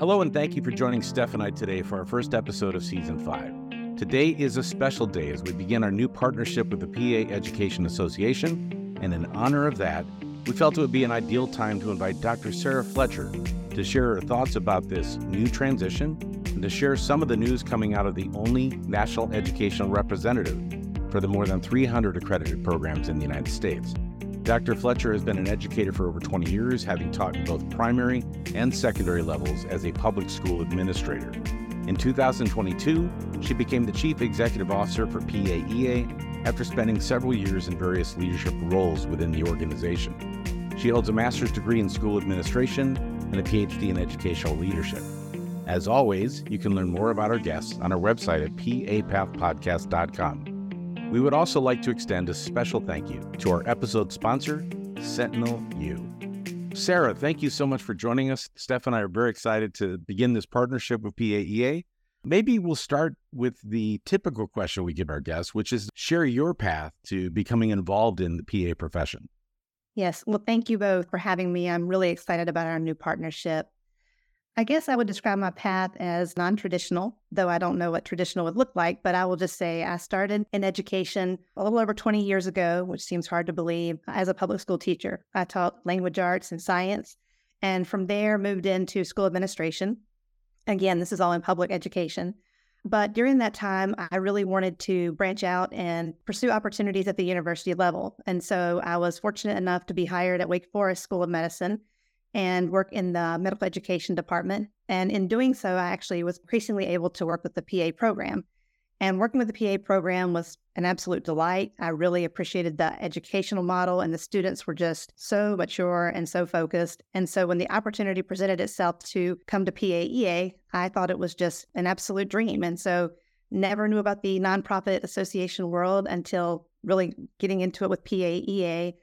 Hello, and thank you for joining Steph and I today for our first episode of Season 5. Today is a special day as we begin our new partnership with the PA Education Association, and in honor of that, we felt it would be an ideal time to invite Dr. Sara Fletcher to share her thoughts about this new transition and to share some of the news coming out of the only national educational representative for the more than 300 accredited programs in the United States. Dr. Fletcher has been an educator for over 20 years, having taught both primary and secondary levels as a public school administrator. In 2022, she became the Chief Executive Officer for PAEA after spending several years in various leadership roles within the organization. She holds a master's degree in school administration and a PhD in educational leadership. As always, you can learn more about our guests on our website at papathpodcast.com. We would also like to extend a special thank you to our episode sponsor, Sentinel U. Sara, thank you so much for joining us. Steph and I are very excited to begin this partnership with PAEA. Maybe we'll start with the typical question we give our guests, which is share your path to becoming involved in the PA profession. Yes. Well, thank you both for having me. I'm really excited about our new partnership. I guess I would describe my path as non traditional, though I don't know what traditional would look like, but I will just say I started in education a little over 20 years ago, which seems hard to believe, as a public school teacher. I taught language arts and science, and from there moved into school administration. Again, this is all in public education. But during that time, I really wanted to branch out and pursue opportunities at the university level. And so I was fortunate enough to be hired at Wake Forest School of Medicine and work in the medical education department. And in doing so, I actually was increasingly able to work with the PA program. And working with the PA program was an absolute delight. I really appreciated the educational model, and the students were just so mature and so focused. And so, when the opportunity presented itself to come to PAEA, I thought it was just an absolute dream. And so, never knew about the nonprofit association world until really getting into it with PAEA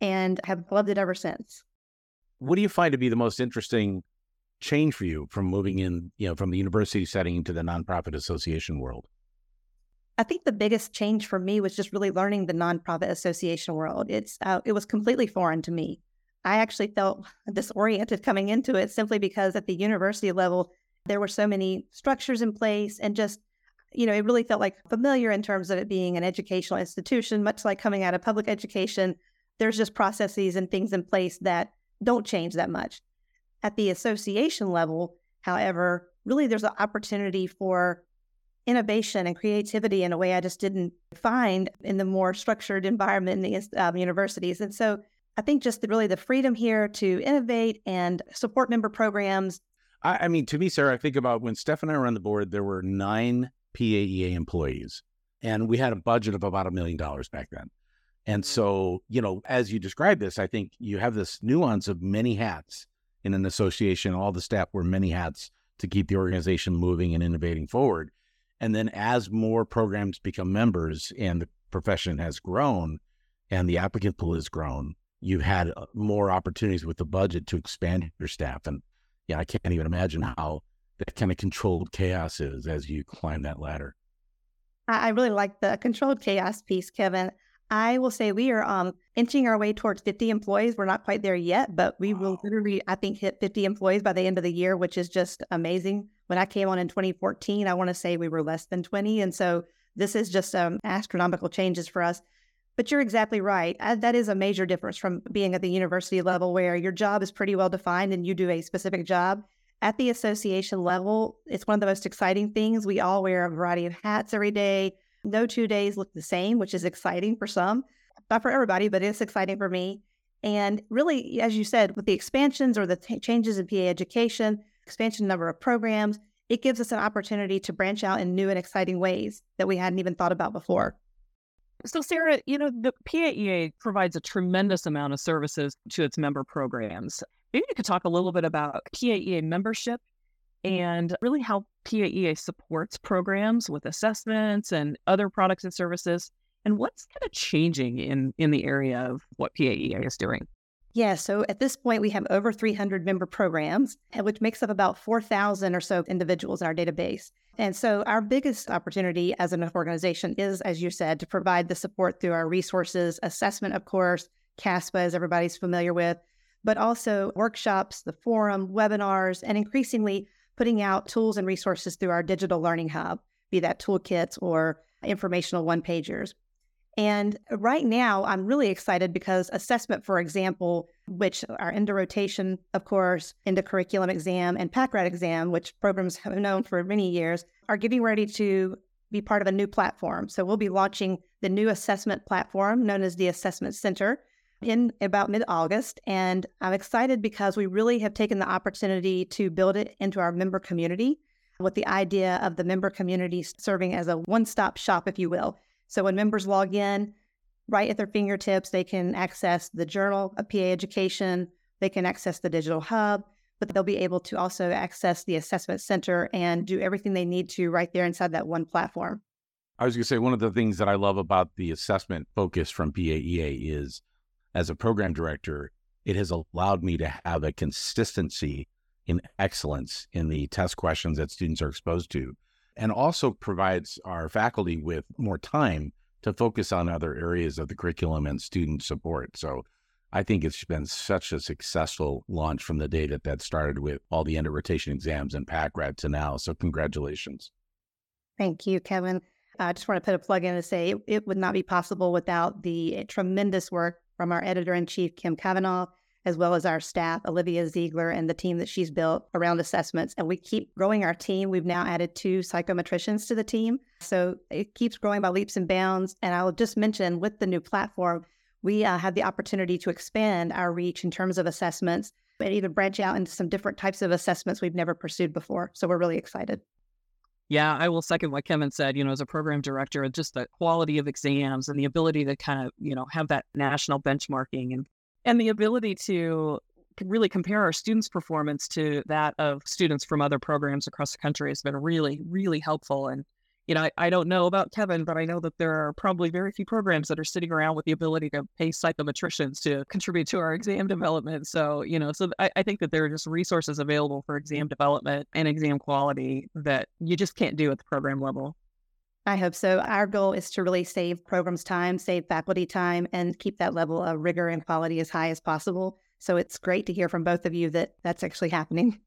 and have loved it ever since what do you find to be the most interesting change for you from moving in, you know, from the university setting into the nonprofit association world? I think the biggest change for me was just really learning the nonprofit association world. It's uh, it was completely foreign to me. I actually felt disoriented coming into it simply because at the university level there were so many structures in place and just you know it really felt like familiar in terms of it being an educational institution much like coming out of public education there's just processes and things in place that don't change that much. At the association level, however, really there's an opportunity for innovation and creativity in a way I just didn't find in the more structured environment in the um, universities. And so I think just the, really the freedom here to innovate and support member programs. I, I mean, to me, Sara, I think about when Steph and I were on the board, there were nine PAEA employees, and we had a budget of about a million dollars back then. And mm-hmm. so, you know, as you describe this, I think you have this nuance of many hats in an association. All the staff wear many hats to keep the organization moving and innovating forward. And then as more programs become members and the profession has grown and the applicant pool has grown, you've had uh, more opportunities with the budget to expand your staff. And yeah, I can't even imagine how that kind of controlled chaos is as you climb that ladder. I really like the controlled chaos piece, Kevin. I will say we are um, inching our way towards 50 employees. We're not quite there yet, but we wow. will literally, I think, hit 50 employees by the end of the year, which is just amazing. When I came on in 2014, I want to say we were less than 20. And so this is just um, astronomical changes for us. But you're exactly right. Uh, that is a major difference from being at the university level where your job is pretty well defined and you do a specific job. At the association level, it's one of the most exciting things. We all wear a variety of hats every day. No two days look the same, which is exciting for some, not for everybody, but it's exciting for me. And really, as you said, with the expansions or the t- changes in PA education, expansion number of programs, it gives us an opportunity to branch out in new and exciting ways that we hadn't even thought about before. So, Sara, you know, the PAEA provides a tremendous amount of services to its member programs. Maybe you could talk a little bit about PAEA membership Mm-hmm. and really how PAEA supports programs with assessments and other products and services. And what's kind of changing in, in the area of what PAEA is doing? Yeah, so at this point, we have over 300 member programs, which makes up about 4,000 or so individuals in our database. And so, our biggest opportunity as an organization is, as you said, to provide the support through our resources, assessment, of course, CASPA, as everybody's familiar with, but also workshops, the forum, webinars, and increasingly putting out tools and resources through our digital learning hub, be that toolkits or informational one pagers. And right now, I'm really excited because assessment, for example, which are end of rotation, of course, end of curriculum exam and PACKRAT exam, which programs have known for many years, are getting ready to be part of a new platform. So we'll be launching the new assessment platform known as the Assessment Center in about mid August. And I'm excited because we really have taken the opportunity to build it into our member community with the idea of the member community serving as a one stop shop, if you will. So when members log in, right at their fingertips, they can access the Journal of PA Education, they can access the digital hub, but they'll be able to also access the assessment center and do everything they need to right there inside that one platform. I was going to say one of the things that I love about the assessment focus from PAEA is as a program director, it has allowed me to have a consistency in excellence in the test questions that students are exposed to, and also provides our faculty with more time to focus on other areas of the curriculum and student support. So I think it's been such a successful launch from the day that that started with all the end of rotation exams and PACKRAT to now. So congratulations. Thank you, Kevin. I just want to put a plug in to say it, it would not be possible without the tremendous work from our editor in chief, Kim Kavanaugh, as well as our staff, Olivia Ziegler, and the team that she's built around assessments. And we keep growing our team. We've now added two psychometricians to the team. So it keeps growing by leaps and bounds. And I'll just mention with the new platform, we uh, have the opportunity to expand our reach in terms of assessments and even branch out into some different types of assessments we've never pursued before. So we're really excited. Yeah, I will second what Kevin said. You know, as a program director, just the quality of exams and the ability to kind of, you know, have that national benchmarking and and the ability to really compare our students' performance to that of students from other programs across the country has been really, really helpful. And you know, I, I, don't know about Kevin, but I know that there are probably very few programs that are sitting around with the ability to pay psychometricians to contribute to our exam development. So, you know, so I, I think that there are just resources available for exam development and exam quality that you just can't do at the program level. I hope so. Our goal is to really save programs time, save faculty time, and keep that level of rigor and quality as high as possible. So it's great to hear from both of you that that's actually happening.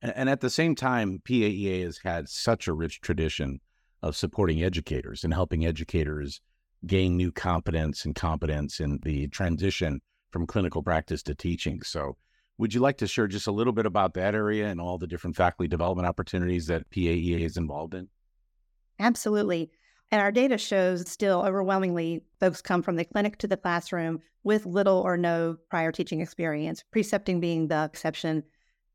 And at the same time, PAEA has had such a rich tradition of supporting educators and helping educators gain new competence and competence in the transition from clinical practice to teaching. So, would you like to share just a little bit about that area and all the different faculty development opportunities that PAEA is involved in? Absolutely. And our data shows still overwhelmingly folks come from the clinic to the classroom with little or no prior teaching experience, precepting being the exception.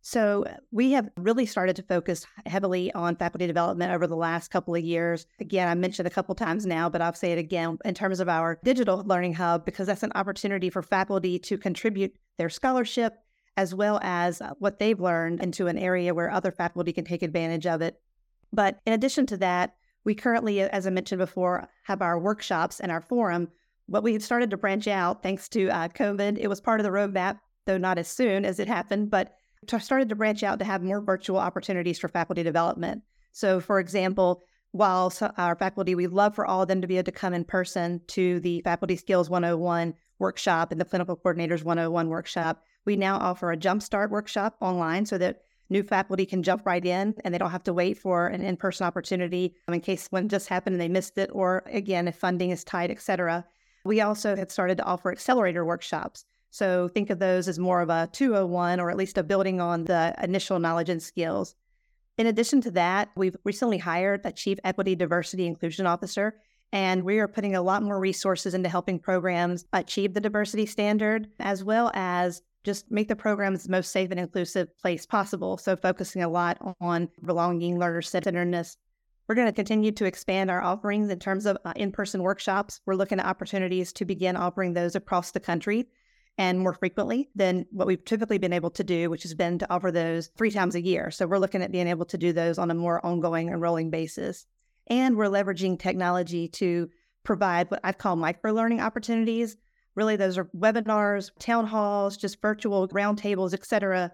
So we have really started to focus heavily on faculty development over the last couple of years. Again, I mentioned a couple times now, but I'll say it again in terms of our digital learning hub, because that's an opportunity for faculty to contribute their scholarship as well as uh, what they've learned into an area where other faculty can take advantage of it. But in addition to that, we currently, as I mentioned before, have our workshops and our forum. But we have started to branch out thanks to uh, COVID. It was part of the roadmap, though not as soon as it happened, but started to branch out to have more virtual opportunities for faculty development. So, for example, while our faculty, we love for all of them to be able to come in person to the Faculty Skills 101 workshop and the Clinical Coordinators 101 workshop, we now offer a Jumpstart workshop online so that new faculty can jump right in and they don't have to wait for an in-person opportunity in case one just happened and they missed it or again if funding is tight et cetera we also have started to offer accelerator workshops so think of those as more of a 201 or at least a building on the initial knowledge and skills. In addition to that, we've recently hired a chief equity, diversity, inclusion officer, and we are putting a lot more resources into helping programs achieve the diversity standard as well as just make the programs the most safe and inclusive place possible. So focusing a lot on belonging, learner centeredness. We're going to continue to expand our offerings in terms of uh, in-person workshops. We're looking at opportunities to begin offering those across the country and more frequently than what we've typically been able to do, which has been to offer those three times a year. So we're looking at being able to do those on a more ongoing and rolling basis. And we're leveraging technology to provide what I'd call micro learning opportunities. Really, those are webinars, town halls, just virtual roundtables, et cetera,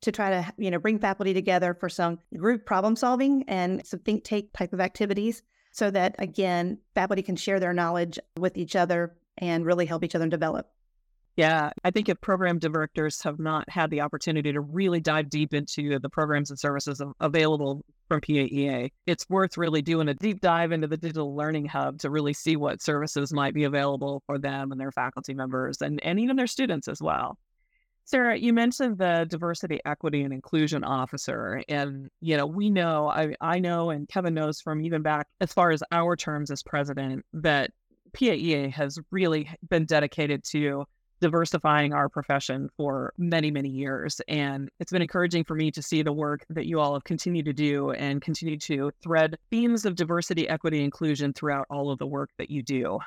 to try to you know bring faculty together for some group problem solving and some think tank type of activities so that again faculty can share their knowledge with each other and really help each other develop Yeah, I think if program directors have not had the opportunity to really dive deep into the programs and services available from PAEA, it's worth really doing a deep dive into the digital learning hub to really see what services might be available for them and their faculty members and, and even their students as well. Sara, you mentioned the diversity, equity, and inclusion officer. And, you know, we know, I, I know, and Kevin knows from even back as far as our terms as president, that PAEA has really been dedicated to diversifying our profession for many, many years. And it's been encouraging for me to see the work that you all have continued to do and continue to thread themes of diversity, equity, inclusion throughout all of the work that you do.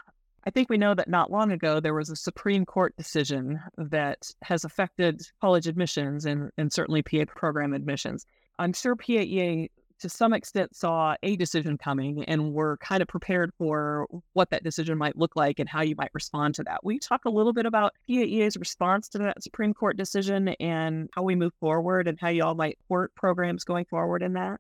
I think we know that not long ago there was a Supreme Court decision that has affected college admissions and, and certainly PA program admissions. I'm sure PAEA to some extent saw a decision coming and were kind of prepared for what that decision might look like and how you might respond to that. Will you talk a little bit about PAEA's response to that Supreme Court decision and how we move forward and how you all might work programs going forward in that?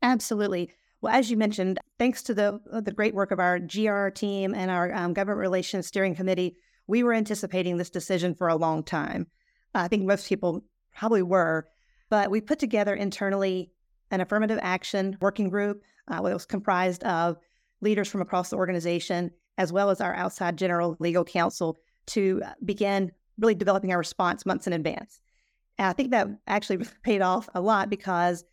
Absolutely. Well, as you mentioned, thanks to the uh, the great work of our GR team and our um, government relations steering committee, we were anticipating this decision for a long time. I think most people probably were, but we put together internally an affirmative action working group. Uh, it was comprised of leaders from across the organization, as well as our outside general legal counsel, to uh, begin really developing our response months in advance. And I think that actually paid off a lot because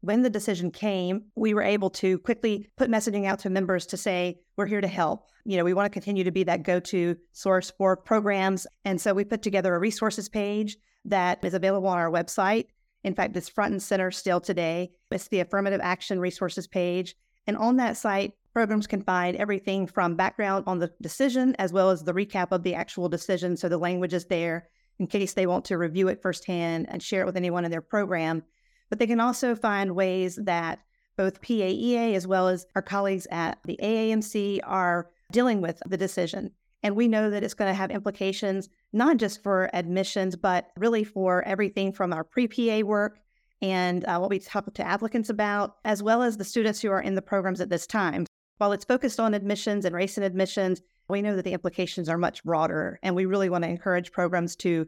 when the decision came, we were able to quickly put messaging out to members to say, we're here to help. You know, we want to continue to be that go to source for programs. And so we put together a resources page that is available on our website. In fact, it's front and center still today. It's the affirmative action resources page. And on that site, programs can find everything from background on the decision as well as the recap of the actual decision. So the language is there in case they want to review it firsthand and share it with anyone in their program. But they can also find ways that both PAEA as well as our colleagues at the AAMC are dealing with the decision. And we know that it's going to have implications not just for admissions, but really for everything from our pre PA work and uh, what we talk to applicants about, as well as the students who are in the programs at this time. While it's focused on admissions and race and admissions, we know that the implications are much broader. And we really want to encourage programs to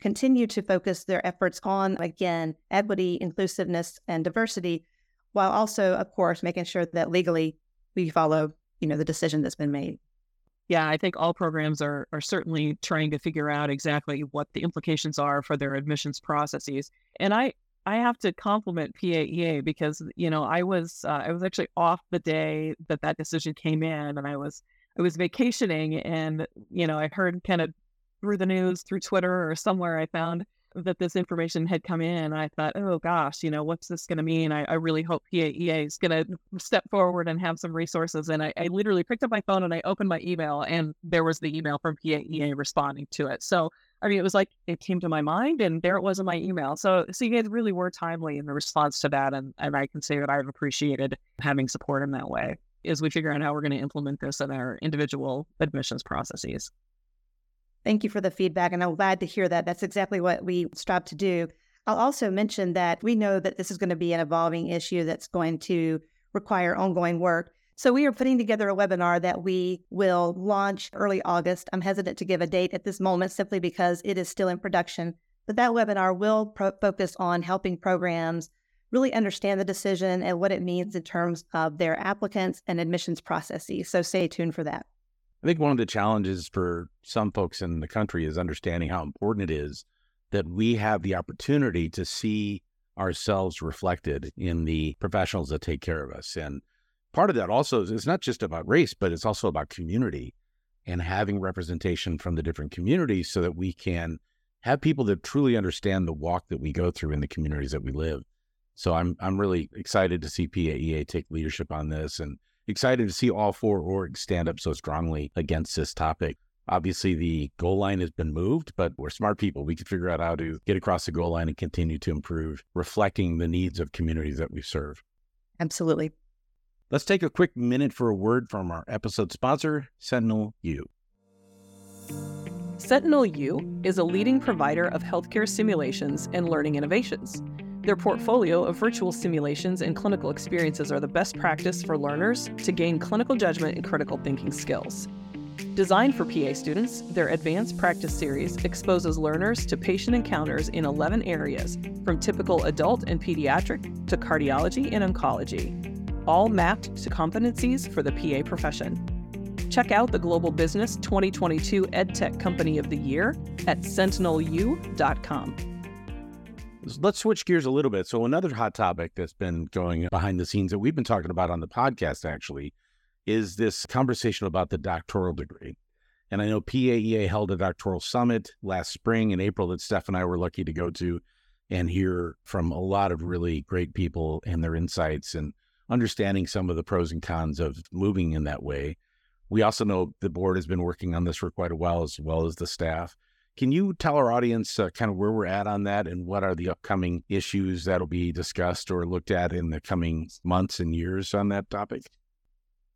continue to focus their efforts on, again, equity, inclusiveness, and diversity, while also, of course, making sure that legally we follow, you know, the decision that's been made yeah, I think all programs are are certainly trying to figure out exactly what the implications are for their admissions processes. And I I have to compliment PAEA because you know I was uh, I was actually off the day that that decision came in, and I was I was vacationing, and you know I heard kind of through the news, through Twitter or somewhere, I found that this information had come in, I thought, oh gosh, you know, what's this going to mean? I, I, really hope PAEA is going to step forward and have some resources. And I, I, literally picked up my phone and I opened my email, and there was the email from PAEA responding to it. So, I mean, it was like it came to my mind, and there it was in my email. So, so you guys really were timely in the response to that, and and I can say that I've appreciated having support in that way as we figure out how we're going to implement this in our individual admissions processes. Thank you for the feedback. And I'm glad to hear that. That's exactly what we strive to do. I'll also mention that we know that this is going to be an evolving issue that's going to require ongoing work. So we are putting together a webinar that we will launch early August. I'm hesitant to give a date at this moment simply because it is still in production. But that webinar will pro- focus on helping programs really understand the decision and what it means in terms of their applicants and admissions processes. So stay tuned for that. I think one of the challenges for some folks in the country is understanding how important it is that we have the opportunity to see ourselves reflected in the professionals that take care of us. And part of that also is it's not just about race, but it's also about community and having representation from the different communities so that we can have people that truly understand the walk that we go through in the communities that we live. So I'm I'm really excited to see PAEA take leadership on this and excited to see all four orgs stand up so strongly against this topic. Obviously, the goal line has been moved, but we're smart people. We can figure out how to get across the goal line and continue to improve, reflecting the needs of communities that we serve. Absolutely. Let's take a quick minute for a word from our episode sponsor, Sentinel U. Sentinel U is a leading provider of healthcare simulations and learning innovations. Their portfolio of virtual simulations and clinical experiences are the best practice for learners to gain clinical judgment and critical thinking skills. Designed for PA students, their Advanced Practice Series exposes learners to patient encounters in 11 areas, from typical adult and pediatric to cardiology and oncology, all mapped to competencies for the PA profession. Check out the Global Business 2022 EdTech Company of the Year at sentinelu.com. Let's switch gears a little bit. So, another hot topic that's been going behind the scenes that we've been talking about on the podcast actually is this conversation about the doctoral degree. And I know PAEA held a doctoral summit last spring in April that Steph and I were lucky to go to and hear from a lot of really great people and their insights and understanding some of the pros and cons of moving in that way. We also know the board has been working on this for quite a while, as well as the staff. Can you tell our audience uh, kind of where we're at on that and what are the upcoming issues that'll be discussed or looked at in the coming months and years on that topic?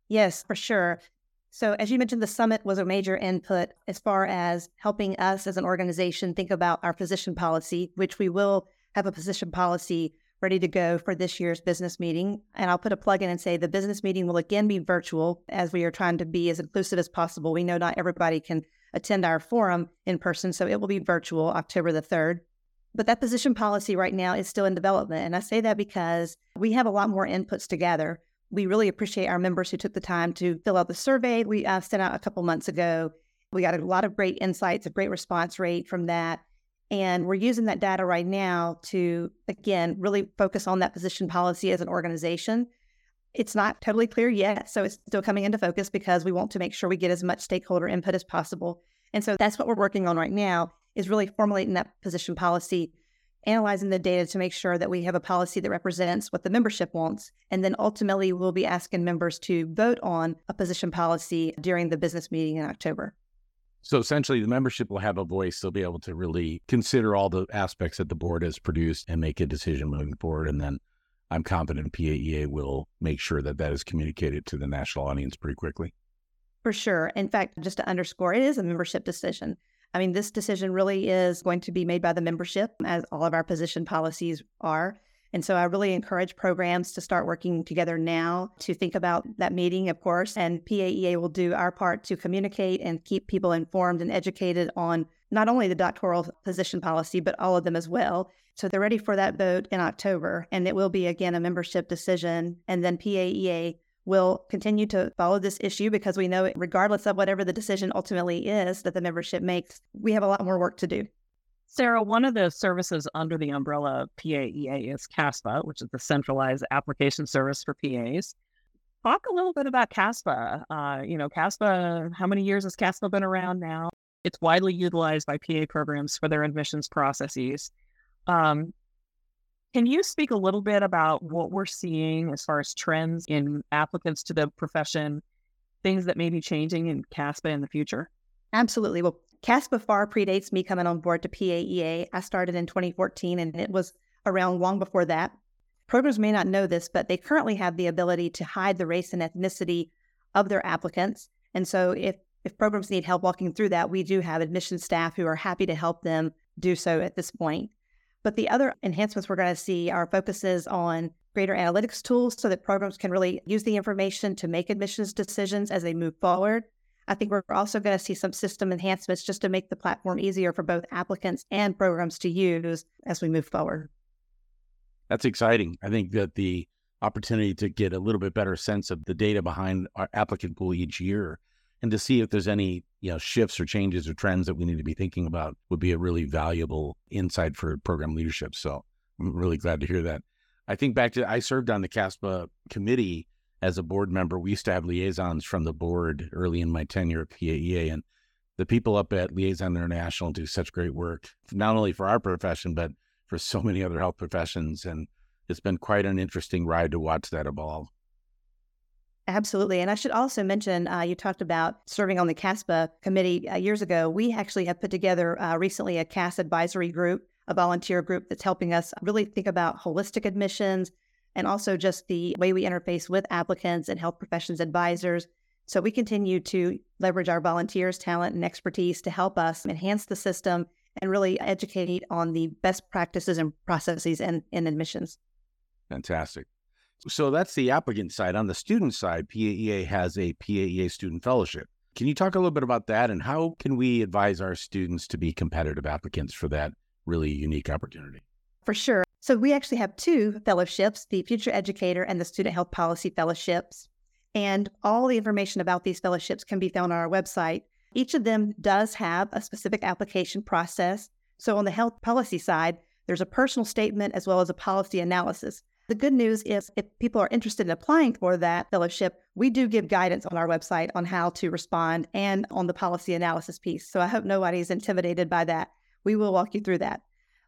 Yes, for sure. So, as you mentioned, the summit was a major input as far as helping us as an organization think about our position policy, which we will have a position policy ready to go for this year's business meeting. And I'll put a plug in and say the business meeting will again be virtual as we are trying to be as inclusive as possible. We know not everybody can attend our forum in person, so it will be virtual October the 3rd. But that position policy right now is still in development. And I say that because we have a lot more inputs to gather. We really appreciate our members who took the time to fill out the survey we uh, sent out a couple months ago. We got a lot of great insights, a great response rate from that. And we're using that data right now to, again, really focus on that position policy as an organization. It's not totally clear yet. So it's still coming into focus because we want to make sure we get as much stakeholder input as possible. And so that's what we're working on right now is really formulating that position policy, analyzing the data to make sure that we have a policy that represents what the membership wants. And then ultimately, we'll be asking members to vote on a position policy during the business meeting in October. So essentially, the membership will have a voice. They'll be able to really consider all the aspects that the board has produced and make a decision moving forward. And then I'm confident PAEA will make sure that that is communicated to the national audience pretty quickly. For sure. In fact, just to underscore, it is a membership decision. I mean, this decision really is going to be made by the membership, as all of our position policies are. And so I really encourage programs to start working together now to think about that meeting, of course, and PAEA will do our part to communicate and keep people informed and educated on not only the doctoral position policy, but all of them as well. So they're ready for that vote in October, and it will be again a membership decision. And then PAEA will continue to follow this issue because we know, regardless of whatever the decision ultimately is that the membership makes, we have a lot more work to do. Sara, one of the services under the umbrella of PAEA is CASPA, which is the centralized application service for PAs. Talk a little bit about CASPA. Uh, you know, CASPA, how many years has CASPA been around now? It's widely utilized by PA programs for their admissions processes. Um, can you speak a little bit about what we're seeing as far as trends in applicants to the profession, things that may be changing in CASPA in the future? Absolutely. Well, CASPA far predates me coming on board to PAEA. I started in 2014 and it was around long before that. Programs may not know this, but they currently have the ability to hide the race and ethnicity of their applicants. And so if if programs need help walking through that, we do have admission staff who are happy to help them do so at this point. But the other enhancements we're going to see are focuses on greater analytics tools so that programs can really use the information to make admissions decisions as they move forward. I think we're also going to see some system enhancements just to make the platform easier for both applicants and programs to use as we move forward. That's exciting. I think that the opportunity to get a little bit better sense of the data behind our applicant pool each year and to see if there's any you know shifts or changes or trends that we need to be thinking about would be a really valuable insight for program leadership. So I'm really glad to hear that. I think back to I served on the CASPA committee as a board member, we used to have liaisons from the board early in my tenure at PAEA. And the people up at Liaison International do such great work, not only for our profession, but for so many other health professions. And it's been quite an interesting ride to watch that evolve. Absolutely. And I should also mention uh, you talked about serving on the CASPA committee uh, years ago. We actually have put together uh, recently a CAS advisory group, a volunteer group that's helping us really think about holistic admissions, and also just the way we interface with applicants and health professions advisors. So we continue to leverage our volunteers' talent and expertise to help us enhance the system and really educate on the best practices and processes in, in admissions. Fantastic. So that's the applicant side. On the student side, PAEA has a PAEA student fellowship. Can you talk a little bit about that and how can we advise our students to be competitive applicants for that really unique opportunity? For sure. So we actually have two fellowships, the Future Educator and the Student Health Policy Fellowships. And all the information about these fellowships can be found on our website. Each of them does have a specific application process. So on the health policy side, there's a personal statement as well as a policy analysis. The good news is if people are interested in applying for that fellowship, we do give guidance on our website on how to respond and on the policy analysis piece. So I hope nobody's intimidated by that. We will walk you through that.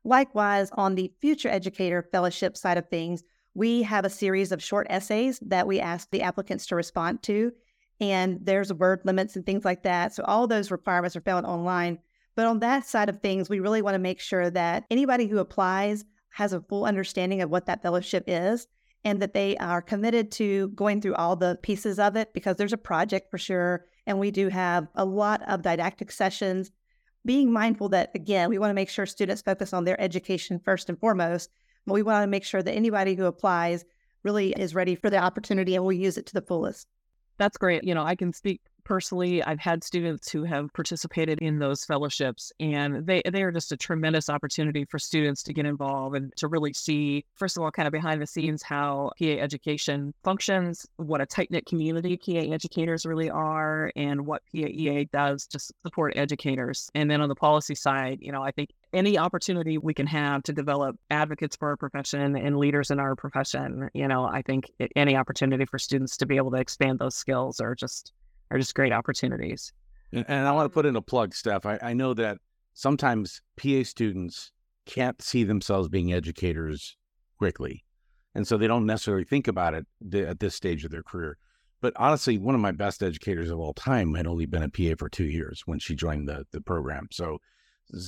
Likewise, on the Future Educator Fellowship side of things, we have a series of short essays that we ask the applicants to respond to. And there's word limits and things like that. So all those requirements are found online. But on that side of things, we really want to make sure that anybody who applies has a full understanding of what that fellowship is and that they are committed to going through all the pieces of it because there's a project for sure. And we do have a lot of didactic sessions. Being mindful that, again, we want to make sure students focus on their education first and foremost, but we want to make sure that anybody who applies really is ready for the opportunity and will use it to the fullest. That's great. You know, I can speak personally i've had students who have participated in those fellowships and they they are just a tremendous opportunity for students to get involved and to really see first of all kind of behind the scenes how pa education functions what a tight-knit community pa educators really are and what paea does to support educators. And then on the policy side you know i think any opportunity we can have to develop advocates for our profession and leaders in our profession you know i think any opportunity for students to be able to expand those skills are just are just great opportunities. And, I want to put in a plug, Steph. I, I know that sometimes PA students can't see themselves being educators quickly. And so they don't necessarily think about it at this stage of their career. But honestly, one of my best educators of all time had only been a PA for two years when she joined the, the program. So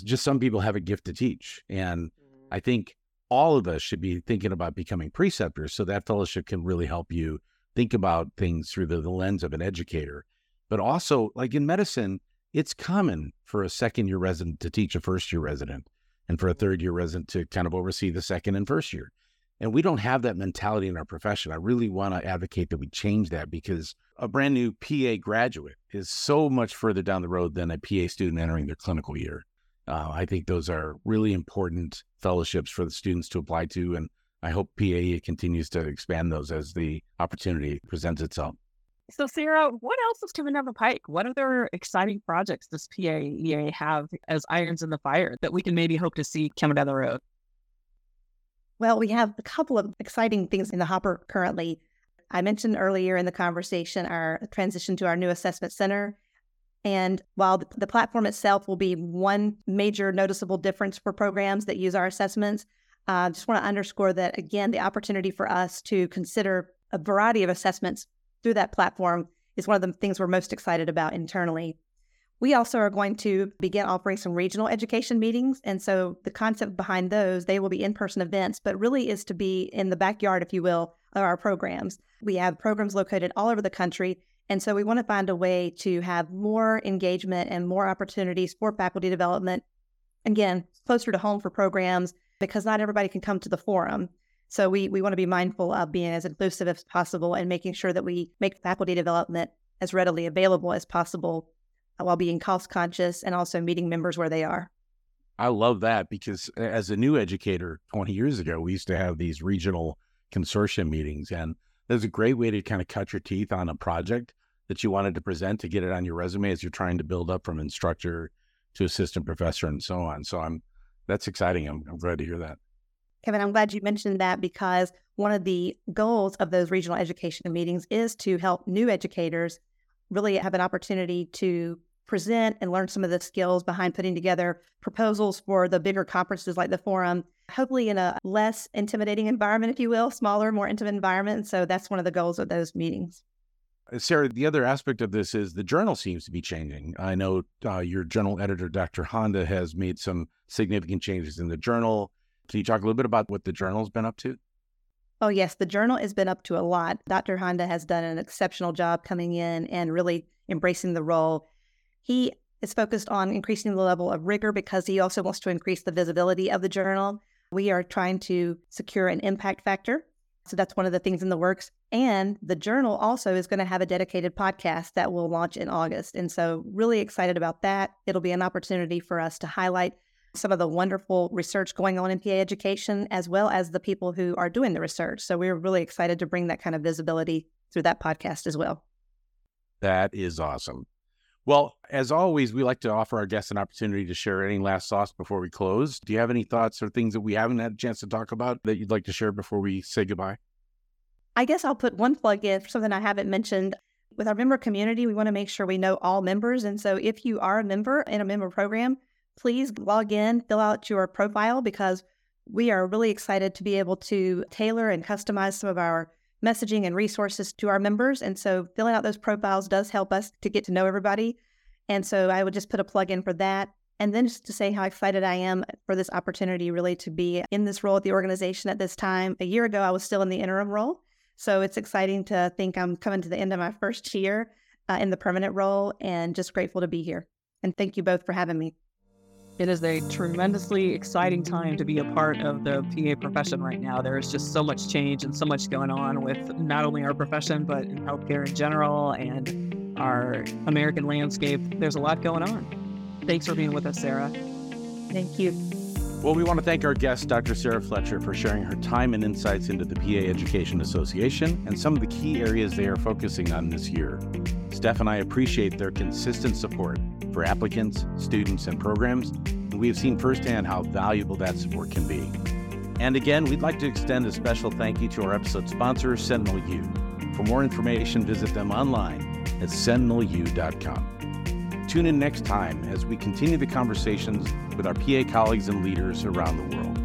just some people have a gift to teach. And I mm-hmm. think all of us should be thinking about becoming preceptors so that fellowship can really help you think about things through the, the lens of an educator. But also, like in medicine, it's common for a second year resident to teach a first year resident and for a third year resident to kind of oversee the second and first year. And we don't have that mentality in our profession. I really want to advocate that we change that because a brand new PA graduate is so much further down the road than a PA student entering their clinical year. Uh, I think those are really important fellowships for the students to apply to. And I hope PAE continues to expand those as the opportunity presents itself. So, Sara, what else is coming down the pike? What other exciting projects does PAEA have as irons in the fire that we can maybe hope to see coming down the road? Well, we have a couple of exciting things in the hopper currently. I mentioned earlier in the conversation our transition to our new assessment center. And while the platform itself will be one major noticeable difference for programs that use our assessments, I uh, just want to underscore that again, the opportunity for us to consider a variety of assessments through that platform is one of the things we're most excited about internally. We also are going to begin offering some regional education meetings. And so the concept behind those, they will be in person events, but really is to be in the backyard, if you will, of our programs. We have programs located all over the country. And so we want to find a way to have more engagement and more opportunities for faculty development. Again, closer to home for programs because not everybody can come to the forum. So we, we want to be mindful of being as inclusive as possible and making sure that we make faculty development as readily available as possible while being cost conscious and also meeting members where they are. I love that because as a new educator 20 years ago, we used to have these regional consortium meetings. And there's a great way to kind of cut your teeth on a project that you wanted to present to get it on your resume as you're trying to build up from instructor to assistant professor and so on. So I'm that's exciting. I'm, I'm glad to hear that. Kevin, I'm glad you mentioned that because one of the goals of those regional education meetings is to help new educators really have an opportunity to present and learn some of the skills behind putting together proposals for the bigger conferences like the forum, hopefully in a less intimidating environment, if you will, smaller, more intimate environment. So that's one of the goals of those meetings. Uh, Sara, the other aspect of this is the journal seems to be changing. I know uh, your journal editor, Dr. Honda, has made some significant changes in the journal. Can you talk a little bit about what the journal's been up to? Oh, yes. The journal has been up to a lot. Dr. Honda has done an exceptional job coming in and really embracing the role. He is focused on increasing the level of rigor because he also wants to increase the visibility of the journal. We are trying to secure an impact factor So that's one of the things in the works. And the journal also is going to have a dedicated podcast that will launch in August. And so, really excited about that. It'll be an opportunity for us to highlight some of the wonderful research going on in PA education, as well as the people who are doing the research. So, we're really excited to bring that kind of visibility through that podcast as well. That is awesome. Well, as always, we like to offer our guests an opportunity to share any last thoughts before we close. Do you have any thoughts or things that we haven't had a chance to talk about that you'd like to share before we say goodbye? I guess I'll put one plug in for something I haven't mentioned. With our member community, we want to make sure we know all members. And so if you are a member in a member program, please log in, fill out your profile because we are really excited to be able to tailor and customize some of our messaging and resources to our members. And so filling out those profiles does help us to get to know everybody. And so I would just put a plug in for that. And then just to say how excited I am for this opportunity really to be in this role at the organization at this time. A year ago, I was still in the interim role. So it's exciting to think I'm coming to the end of my first year uh, in the permanent role and just grateful to be here. And thank you both for having me. It is a tremendously exciting time to be a part of the PA profession right now. There is just so much change and so much going on with not only our profession, but in healthcare in general and our American landscape. There's a lot going on. Thanks for being with us, Sara. Thank you. Well, we want to thank our guest, Dr. Sara Fletcher, for sharing her time and insights into the PA Education Association and some of the key areas they are focusing on this year. Steph and I appreciate their consistent support for applicants, students, and programs, and we have seen firsthand how valuable that support can be. And again, we'd like to extend a special thank you to our episode sponsor, Sentinel U. For more information, visit them online at sentinelu.com. Tune in next time as we continue the conversations with our PA colleagues and leaders around the world.